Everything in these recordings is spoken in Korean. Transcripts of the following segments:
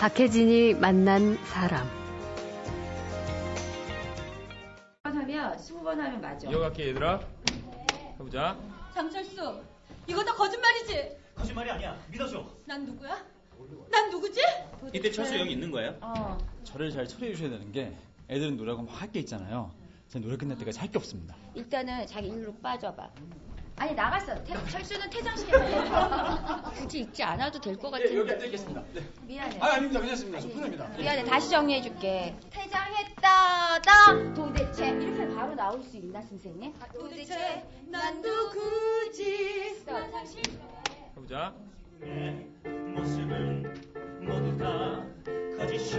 박혜진이 만난 사람. 10번 하면 20번 하면 맞아. 이어갈게 얘들아. 해보자. 장철수, 이거 다 거짓말이지? 거짓말이 아니야. 믿어줘. 난 누구야? 난 누구지? 이때 철수 여기 있는 거예요? 어. 저를 잘 처리해 주셔야 되는 게 애들은 노래하고 막 할 게 있잖아요. 제가 노래 끝날 때까지 할 게 없습니다. 일단은 자기 일로 빠져봐. 아니 나갔어. 태, 철수는 퇴장시켜 봐. 굳이 읽지 않아도 될 것 같은데. 여기 앉아 있겠습니다. 네. 미안해. 아, 아닙니다. 괜찮습니다. 저 편합니다. 미안해. 다시 정리해 줄게. 퇴장했다. 다 도대체 이렇게 바로 나올 수 있나 선생님? 도대체 난 누구지? 해보자. 내 모습은 모두 다 거짓이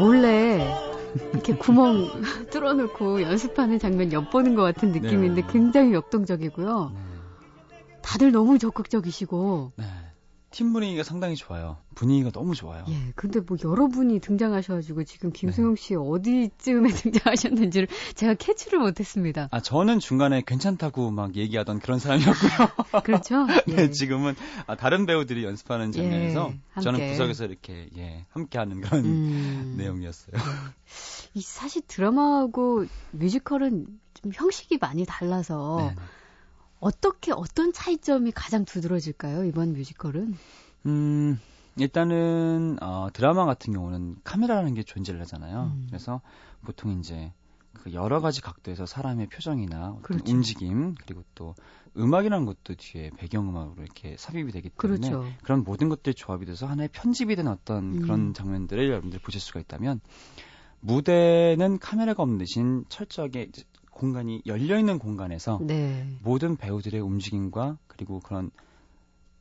몰래 이렇게 구멍 뚫어놓고 연습하는 장면 엿보는 것 같은 느낌인데 네. 굉장히 역동적이고요. 다들 너무 적극적이시고. 네. 팀 분위기가 상당히 좋아요. 분위기가 너무 좋아요. 예, 근데 뭐 여러분이 등장하셔가지고 지금 김수용 씨 어디쯤에 등장하셨는지를 제가 캐치를 못했습니다. 아, 저는 중간에 괜찮다고 막 얘기하던 그런 사람이었고요. 그렇죠? 예. 네, 지금은 아, 다른 배우들이 연습하는 장면에서 예, 저는 함께. 구석에서 이렇게 예, 함께하는 그런 음. 내용이었어요. 이 사실 드라마하고 뮤지컬은 좀 형식이 많이 달라서 네. 어떻게 어떤 차이점이 가장 두드러질까요? 이번 뮤지컬은? 음, 일단은 어, 드라마 같은 경우는 카메라라는 게 존재를 하잖아요. 음. 그래서 보통 이제 그 여러 가지 각도에서 사람의 표정이나 어떤 그렇죠. 움직임 그리고 또 음악이라는 것도 뒤에 배경음악으로 이렇게 삽입이 되기 때문에 그렇죠. 런 모든 것들이 조합이 돼서 하나의 편집이 된 어떤 음. 그런 장면들을 여러분들 보실 수가 있다면 무대는 카메라가 없는 대신 철저하게 공간이 열려 있는 공간에서 네. 모든 배우들의 움직임과 그리고 그런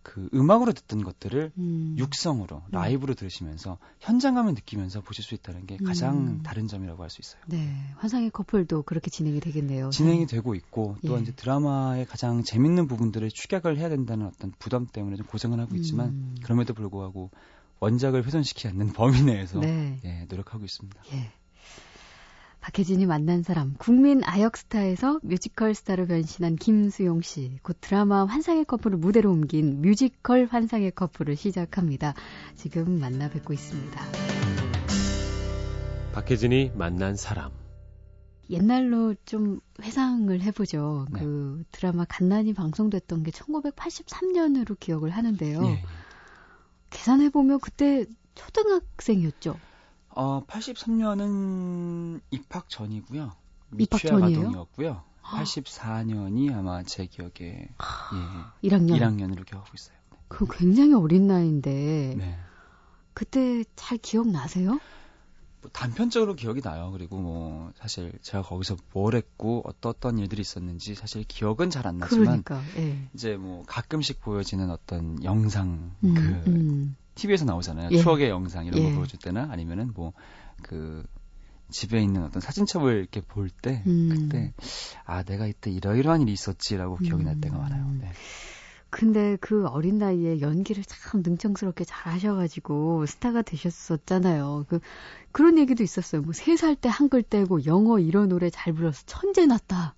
그 음악으로 듣던 것들을 음. 육성으로 라이브로 들으시면서 현장감을 느끼면서 보실 수 있다는 게 가장 음. 다른 점이라고 할 수 있어요. 네. 환상의 커플도 그렇게 진행이 되겠네요. 진행이 되고 있고 또 예. 이제 드라마의 가장 재밌는 부분들을 축약을 해야 된다는 어떤 부담 때문에 좀 고생을 하고 있지만 음. 그럼에도 불구하고 원작을 훼손시키지 않는 범위 내에서 네. 예, 노력하고 있습니다. 예. 박혜진이 만난 사람, 국민 아역 스타에서 뮤지컬 스타로 변신한 김수용 씨, 곧 드라마 환상의 커플을 무대로 옮긴 뮤지컬 환상의 커플을 시작합니다. 지금 만나 뵙고 있습니다. 박혜진이 만난 사람. 옛날로 좀 회상을 해보죠. 네. 그 드라마 갓난이 방송됐던 게 1983년으로 기억을 하는데요. 예. 계산해보면 그때 초등학생이었죠. 어, 83년은 입학 전이고요. 입학 미취학 전이에요? 아동이었고요. 84년이 아마 제 기억에 예, 1학년. 1학년으로 기억하고 있어요. 그 굉장히 어린 나이인데 네. 그때 잘 기억나세요? 뭐 단편적으로 기억이 나요. 그리고 뭐 사실 제가 거기서 뭘 했고 어떤 일들이 있었는지 사실 기억은 잘 안 나지만 그러니까. 예. 이제 뭐 가끔씩 보여지는 어떤 영상 음, 그 음. TV에서 나오잖아요. 예. 추억의 영상 이런 예. 거 보여줄 때나 아니면은 뭐 그 집에 있는 어떤 사진첩을 이렇게 볼때 음. 그때 아 내가 이때 이러이러한 일이 있었지라고 기억이 날 때가 음. 많아요. 네. 근데 그 어린 나이에 연기를 참 능청스럽게 잘 하셔가지고 스타가 되셨었잖아요. 그, 그런 얘기도 있었어요. 뭐, 세 살 때 한글 떼고 영어 이런 노래 잘 불러서 천재 났다.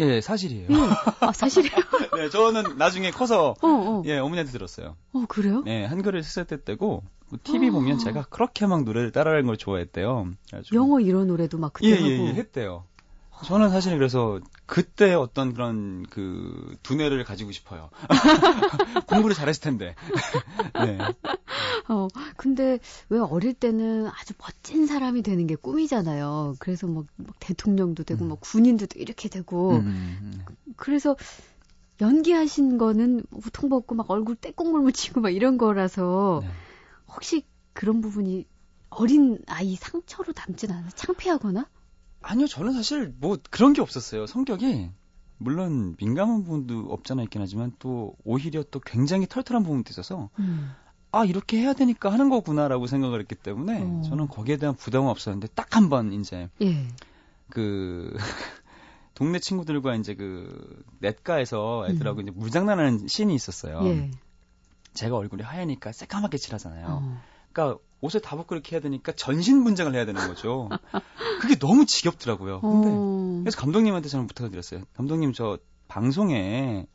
예, 예, 사실이에요. 예. 아, 사실이에요? 네, 저는 나중에 커서 어, 어. 예, 어머니한테 들었어요. 어, 그래요? 네, 한글을 쓸때 때고 TV 아. 보면 제가 그렇게 막 노래를 따라하는 걸 좋아했대요. 영어 이런 노래도 막 그때 예, 하고. 예, 예, 했대요. 저는 사실 그래서 그때 어떤 그런 그 두뇌를 가지고 싶어요. 공부를 잘했을 텐데. 네. 어, 근데 왜 어릴 때는 아주 멋진 사람이 되는 게 꿈이잖아요. 그래서 막, 막 대통령도 되고, 음. 막 군인도 이렇게 되고. 음, 음, 그래서 연기하신 거는 우통 벗고 막 얼굴 떼국물 묻히고 막 이런 거라서 네. 혹시 그런 부분이 어린 아이 상처로 남진 않아? 창피하거나? 아니요, 저는 사실 뭐 그런 게 없었어요. 성격이 물론 민감한 부분도 없잖아 있긴 하지만 또 오히려 또 굉장히 털털한 부분도 있어서 음. 아 이렇게 해야 되니까 하는 거구나라고 생각을 했기 때문에 어. 저는 거기에 대한 부담은 없었는데 딱 한 번 이제 예. 그 동네 친구들과 이제 그 냇가에서 애들하고 이제 물장난하는 씬이 있었어요. 음. 예. 제가 얼굴이 하얘니까 새까맣게 칠하잖아요. 어. 그러니까 옷을 다 벗고 이렇게 해야 되니까 전신 분장을 해야 되는 거죠. 그게 너무 지겹더라고요. 근데 어. 그래서 감독님한테 저는 부탁을 드렸어요. 감독님 저 방송에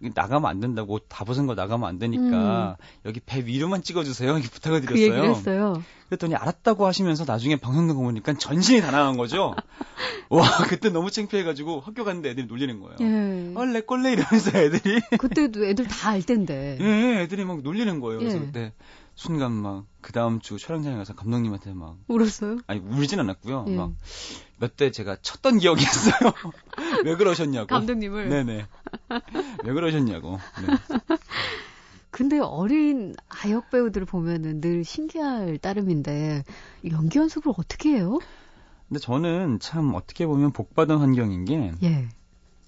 나가면 안 된다고 옷 다 벗은 거 나가면 안 되니까 여기 배 위로만 찍어주세요. 이렇게 부탁을 음. 그 드렸어요. 했어요. 그랬더니 알았다고 하시면서 나중에 방송 나가 보니까 전신이 다 나간 거죠. 와 그때 너무 창피해가지고 학교 갔는데 애들이 놀리는 거예요. 예. 얼레 꼴레 이러면서 애들이 그때도 애들 다 알 텐데. 예, 애들이 막 놀리는 거예요. 그래서 예. 그때 순간 막 그 다음 주 촬영장에 가서 감독님한테 막 울었어요? 아니 울진 않았고요. 예. 막몇 대 제가 쳤던 기억이 있어요. 왜 그러셨냐고. 감독님을. 네네. 왜 그러셨냐고. 네. 근데 어린 아역 배우들을 보면은 늘 신기할 따름인데 연기 연습을 어떻게 해요? 근데 저는 참 어떻게 보면 복받은 환경인 게 예.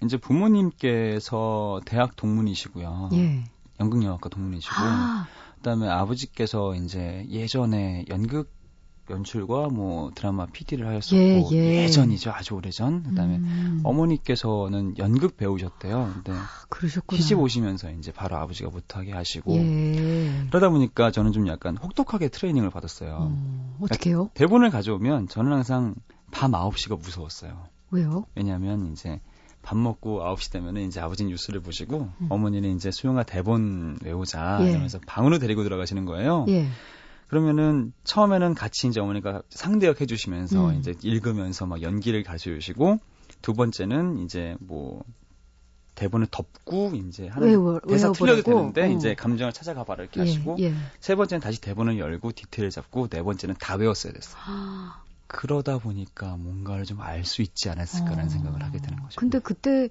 이제 부모님께서 대학 동문이시고요. 예. 연극영화과 동문이시고 아, 그다음에 아버지께서 이제 예전에 연극 연출과 뭐 드라마 PD를 하셨었고 예, 예. 전이죠 아주 오래전 그다음에 음. 어머니께서는 연극 배우셨대요. 근데 그러셨구나. 시집 오시면서 이제 바로 아버지가 못하게 하시고 예. 그러다 보니까 저는 좀 약간 혹독하게 트레이닝을 받았어요. 어, 어떻게요? 대본을 가져오면 저는 항상 밤 9시가 무서웠어요. 왜요? 왜냐하면 이제 밥 먹고 9시 되면은 이제 아버지는 뉴스를 보시고 음. 어머니는 이제 수영아 대본 외우자 예. 이러면서 방으로 데리고 들어가시는 거예요. 예. 그러면은 처음에는 같이 이제 어머니가 상대역 해주시면서 음. 이제 읽으면서 막 연기를 가르쳐주시고 두 번째는 이제 뭐 대본을 덮고 이제 하는 외워- 대사 틀려도? 되는데 어. 이제 감정을 찾아가 봐라 이렇게 예, 하시고 예. 세 번째는 다시 대본을 열고 디테일을 잡고 네 번째는 다 외웠어야 됐어 요. 아, 그러다 보니까 뭔가를 좀 알 수 있지 않았을까라는 어. 생각을 하게 되는 거죠. 근데 그때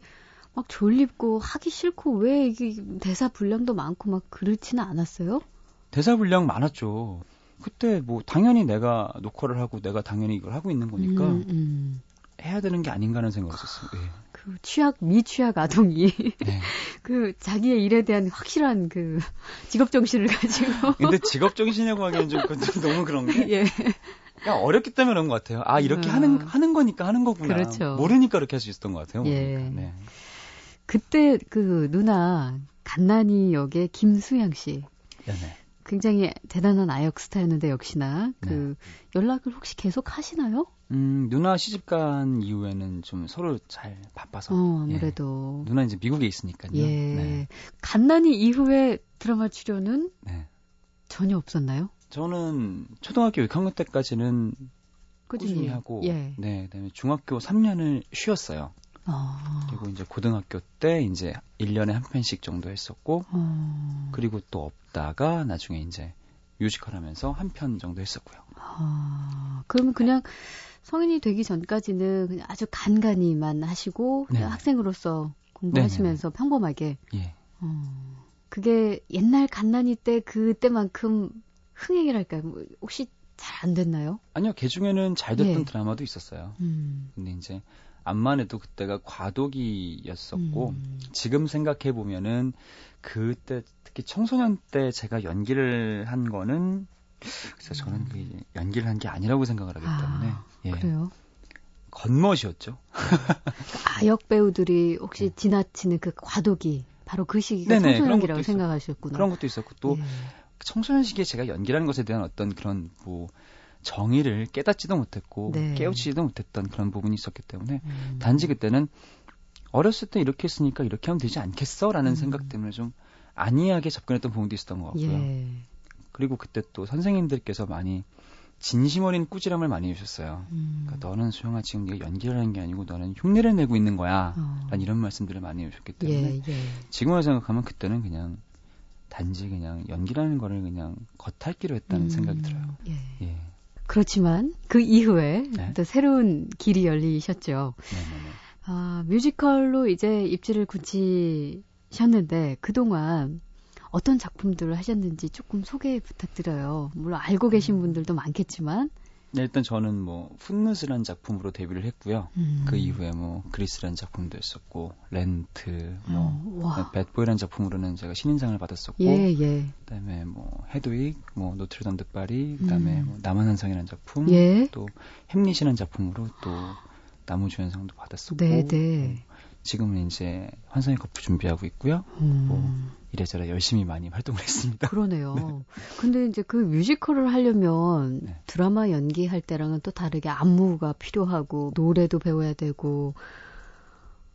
막 졸립고 하기 싫고 왜 이게 대사 분량도 많고 막 그렇지는 않았어요? 대사 분량 많았죠. 그때 뭐 당연히 내가 녹화를 하고 내가 당연히 이걸 하고 있는 거니까 음, 음. 해야 되는 게 아닌가 하는 생각을 했었어요. 예. 그 취약 미취약 아동이 네. 그 자기의 일에 대한 확실한 그 직업 정신을 가지고 근데 직업 정신이라고 하기엔 좀, 그- 좀 너무 그런 게 예. 그냥 어렸기 때문에 그런 것 같아요. 아 이렇게 음. 하는 하는 거니까 하는 거구나. 그렇죠. 모르니까 그렇게 할 수 있었던 것 같아요. 예. 모르니까. 네. 그때 그 누나 갓난이 역의 김수양 씨 네 네. 굉장히 대단한 아역 스타였는데 역시나 그 네. 연락을 혹시 계속 하시나요? 음 누나 시집 간 이후에는 좀 서로 잘 바빠서. 어 예. 아무래도 누나 이제 미국에 있으니까요. 예. 네. 갓난이 이후에 드라마 출연은 네. 전혀 없었나요? 저는 초등학교 6학년 때까지는 꾸준히 하고, 예. 네, 그다음에 중학교 3년을 쉬었어요. 어. 그리고 이제 고등학교 때 이제 1년에 한 편씩 정도 했었고, 어. 그리고 또 없다가 나중에 이제 뮤지컬 하면서 한 편 정도 했었고요. 아, 그러면 그냥 성인이 되기 전까지는 그냥 아주 간간히만 하시고 그냥 네네. 학생으로서 공부하시면서 평범하게 예. 어, 그게 옛날 갓난이 때 그때만큼 흥행이랄까요? 뭐 혹시 잘 안 됐나요? 아니요, 개 중에는 잘 됐던 예. 드라마도 있었어요. 음. 근데 이제 암만 해도 그때가 과도기였었고, 음. 지금 생각해 보면은 그때 특히 청소년 때 제가 연기를 한 거는 그래서 저는 그 연기를 한 게 아니라고 생각을 하기 때문에 아, 예. 그래요? 겉멋이었죠. 아역 배우들이 혹시 지나치는 그 과도기 바로 그 시기가 네. 네네, 청소년기라고. 생각하셨구나. 그런 것도 있었고 또 예. 청소년 시기에 제가 연기라는 것에 대한 어떤 그런 뭐 정의를 깨닫지도 못했고 네. 깨우치지도 못했던 그런 부분이 있었기 때문에 음. 단지 그때는 어렸을 때 이렇게 했으니까 이렇게 하면 되지 않겠어라는 음. 생각 때문에 좀 안이하게 접근했던 부분도 있었던 것 같고요. 예. 그리고 그때 또 선생님들께서 많이 진심 어린 꾸지람을 많이 해주셨어요. 음. 그러니까 너는 수영아 지금 네가 연기를 하는 게 아니고 너는 흉내를 내고 있는 거야. 어. 라는 이런 말씀들을 많이 해주셨기 때문에 예, 예. 지금으로 생각하면 그때는 그냥 단지 그냥 연기라는 거를 그냥 겉핥기로 했다는 음, 생각이 들어요. 예. 예. 그렇지만 그 이후에 네. 또 새로운 길이 열리셨죠. 네네네. 아, 뮤지컬로 이제 입지를 굳히셨는데 그동안 어떤 작품들을 하셨는지 조금 소개 부탁드려요. 물론 알고 계신 분들도 많겠지만 네, 일단 저는 뭐 풋루스라는 작품으로 데뷔를 했고요. 음. 그 이후에 뭐 그리스라는 작품도 했었고 렌트, 뭐 어, 와. 뱃보이라는 작품으로는 제가 신인상을 받았었고 예, 예. 그다음에 뭐 헤드윅, 뭐 노트르담 드 파리, 그다음에 음. 뭐 남한산성이라는 작품, 예. 또 햄릿이라는 작품으로 또 나무주연상도 받았었고 네, 네. 지금은 이제 환상의 커플 준비하고 있고요. 음. 뭐 이래저래 열심히 많이 활동을 했습니다. 그러네요. 근데 이제 그 뮤지컬을 하려면 네. 드라마 연기할 때랑은 또 다르게 안무가 필요하고 노래도 배워야 되고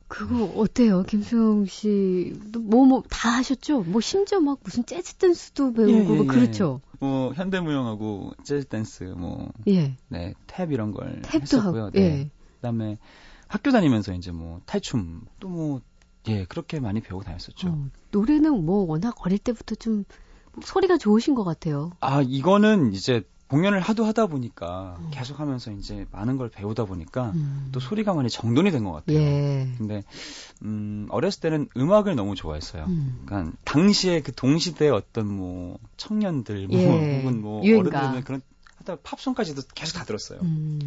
그거 어때요? 김수영 씨도 뭐뭐 다 하셨죠? 뭐 심지어 막 무슨 재즈 댄스도 배우고 예, 예, 뭐 예. 그렇죠. 뭐 현대무용하고 재즈 댄스 뭐 예. 네, 탭 이런 걸 탭도 했었고요. 하고 네. 예. 그다음에 학교 다니면서 이제 뭐 탈춤 또 뭐 예, 그렇게 많이 배우고 다녔었죠. 어, 노래는 뭐 워낙 어릴 때부터 좀 소리가 좋으신 것 같아요. 아, 이거는 이제 공연을 하도 하다 보니까 음. 계속 하면서 이제 많은 걸 배우다 보니까 음. 또 소리가 많이 정돈이 된 것 같아요. 예. 근데 음, 어렸을 때는 음악을 너무 좋아했어요. 음. 그러니까 당시에 그 동시대 어떤 뭐 청년들 뭐 예. 혹은 뭐 유행가. 어른들은 그런 하다 팝송까지도 계속 다 들었어요. 음.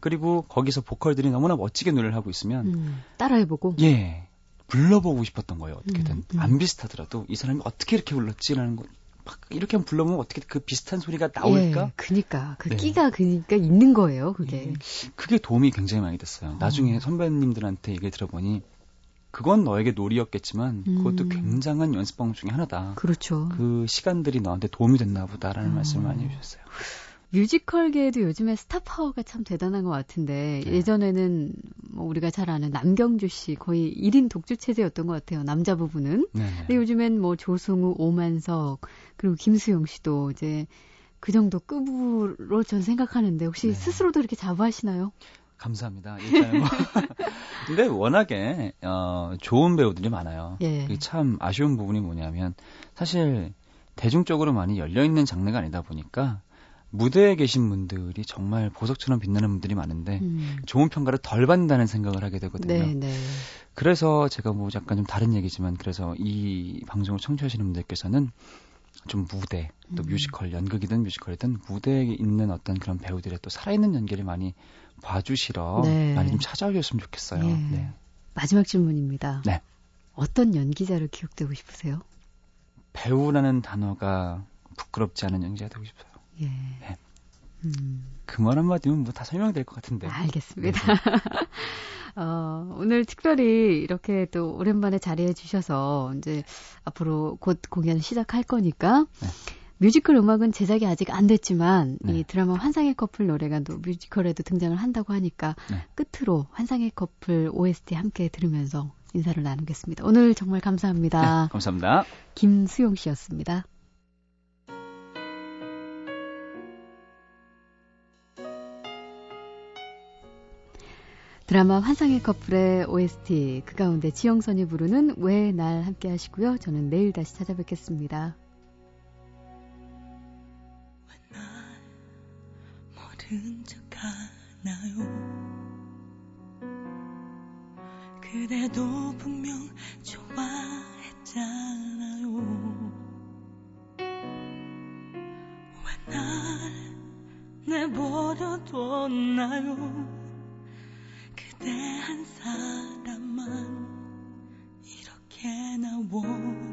그리고 거기서 보컬들이 너무나 멋지게 노래를 하고 있으면 음. 따라해보고. 예 불러보고 싶었던 거예요. 어떻게든 음, 음. 안 비슷하더라도 이 사람이 어떻게 이렇게 불렀지라는 거. 막 이렇게 불러보면 어떻게 그 비슷한 소리가 나올까? 예, 그니까 그 네. 끼가 그니까 있는 거예요, 그게. 그게 도움이 굉장히 많이 됐어요. 나중에 선배님들한테 얘기를 들어보니 그건 너에게 놀이였겠지만 그것도 음. 굉장한 연습 방법 중에 하나다. 그렇죠. 그 시간들이 너한테 도움이 됐나 보다라는 음. 말씀을 많이 해주셨어요. 뮤지컬계에도 요즘에 스타 파워가 참 대단한 것 같은데 네. 예전에는 뭐 우리가 잘 아는 남경주 씨 거의 1인 독주 체제였던 것 같아요. 남자 부분은. 네. 근데 요즘엔 뭐 조승우, 오만석 그리고 김수영 씨도 이제 그 정도 급으로 전 생각하는데 혹시 네. 스스로도 이렇게 자부하시나요? 감사합니다. 일단 뭐. 근데 워낙에 어, 좋은 배우들이 많아요. 예. 참 아쉬운 부분이 뭐냐면 사실 대중적으로 많이 열려 있는 장르가 아니다 보니까 무대에 계신 분들이 정말 보석처럼 빛나는 분들이 많은데 음. 좋은 평가를 덜 받는다는 생각을 하게 되거든요. 네, 네. 그래서 제가 뭐 약간 좀 다른 얘기지만 그래서 이 방송을 청취하시는 분들께서는 좀 무대 또 음. 뮤지컬 연극이든 뮤지컬이든 무대에 있는 어떤 그런 배우들의 또 살아있는 연기를 많이 봐주시러 네. 많이 좀 찾아오셨으면 좋겠어요. 예. 네. 마지막 질문입니다. 네. 어떤 연기자로 기억되고 싶으세요? 배우라는 단어가 부끄럽지 않은 연기자가 되고 싶어요. 예. 네. 음. 그말 한마디면 뭐 다 설명될 것 같은데. 알겠습니다. 어, 오늘 특별히 이렇게 또 오랜만에 자리해 주셔서 이제 앞으로 곧 공연 시작할 거니까 네. 뮤지컬 음악은 제작이 아직 안 됐지만 네. 이 드라마 환상의 커플 노래가 또 뮤지컬에도 등장을 한다고 하니까 네. 끝으로 환상의 커플 OST 함께 들으면서 인사를 나누겠습니다. 오늘 정말 감사합니다. 네, 감사합니다. 김수용 씨였습니다. 드라마 환상의 커플의 OST 그 가운데 지영선이 부르는 왜 날 함께 하시고요. 저는 내일 다시 찾아뵙겠습니다. 모른 척 하나요 그대도 분명 좋아했잖아요 왜 날 내버려뒀나요 그대 한 사람만 이렇게나 원하게